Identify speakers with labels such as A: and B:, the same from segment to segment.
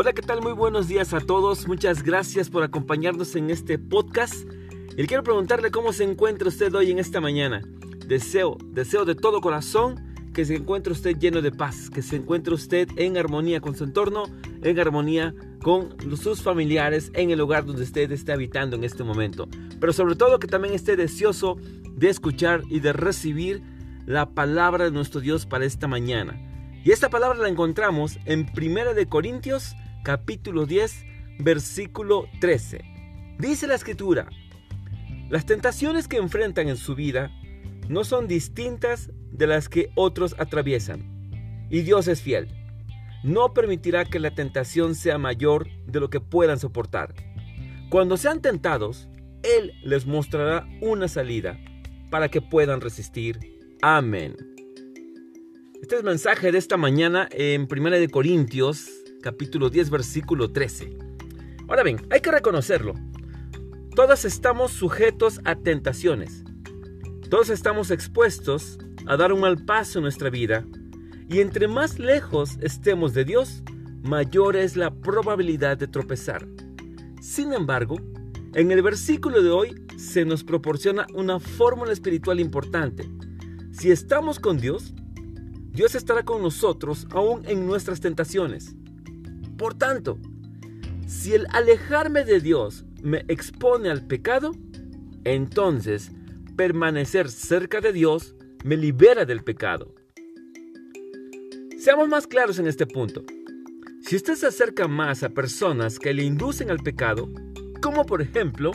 A: Hola, ¿qué tal? Muy buenos días a todos. Muchas gracias por acompañarnos en este podcast. Y quiero preguntarle cómo se encuentra usted hoy en esta mañana. Deseo, deseo de todo corazón que se encuentre usted lleno de paz, que se encuentre usted en armonía con su entorno, en armonía con sus familiares, en el lugar donde usted esté habitando en este momento. Pero sobre todo que también esté deseoso de escuchar y de recibir la palabra de nuestro Dios para esta mañana. Y esta palabra la encontramos en 1 de Corintios capítulo 10 versículo 13. Dice la escritura, las tentaciones que enfrentan en su vida no son distintas de las que otros atraviesan. Y Dios es fiel. No permitirá que la tentación sea mayor de lo que puedan soportar. Cuando sean tentados, Él les mostrará una salida para que puedan resistir. Amén. Este es el mensaje de esta mañana en 1 de Corintios, capítulo 10, versículo 13. Ahora bien, hay que reconocerlo. Todos estamos sujetos a tentaciones. Todos estamos expuestos a dar un mal paso en nuestra vida. Y entre más lejos estemos de Dios, mayor es la probabilidad de tropezar. Sin embargo, en el versículo de hoy se nos proporciona una fórmula espiritual importante. Si estamos con Dios, Dios estará con nosotros aún en nuestras tentaciones. Por tanto, si el alejarme de Dios me expone al pecado, entonces permanecer cerca de Dios me libera del pecado. Seamos más claros en este punto. Si usted se acerca más a personas que le inducen al pecado, como por ejemplo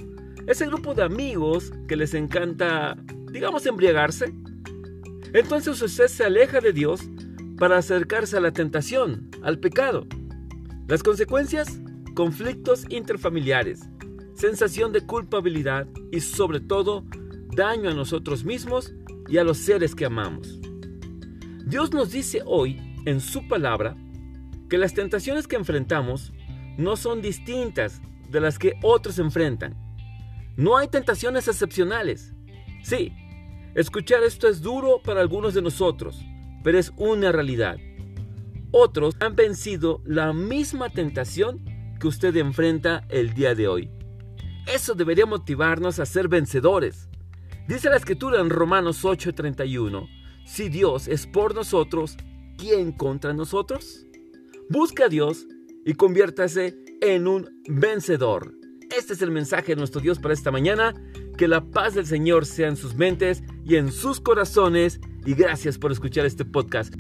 A: ese grupo de amigos que les encanta, digamos, embriagarse, entonces usted se aleja de Dios para acercarse a la tentación, al pecado. Las consecuencias, conflictos interfamiliares, sensación de culpabilidad y sobre todo daño a nosotros mismos y a los seres que amamos. Dios nos dice hoy en su palabra que las tentaciones que enfrentamos no son distintas de las que otros enfrentan. No hay tentaciones excepcionales. Sí, Escuchar esto es duro para algunos de nosotros, pero es una realidad. Otros han vencido la misma tentación que usted enfrenta el día de hoy. Eso debería motivarnos a ser vencedores. Dice la escritura en Romanos 8:31, si Dios es por nosotros, ¿quién contra nosotros? Busca a Dios y conviértase en un vencedor. Este es el mensaje de nuestro Dios para esta mañana. Que la paz del Señor sea en sus mentes y en sus corazones. Y gracias por escuchar este podcast.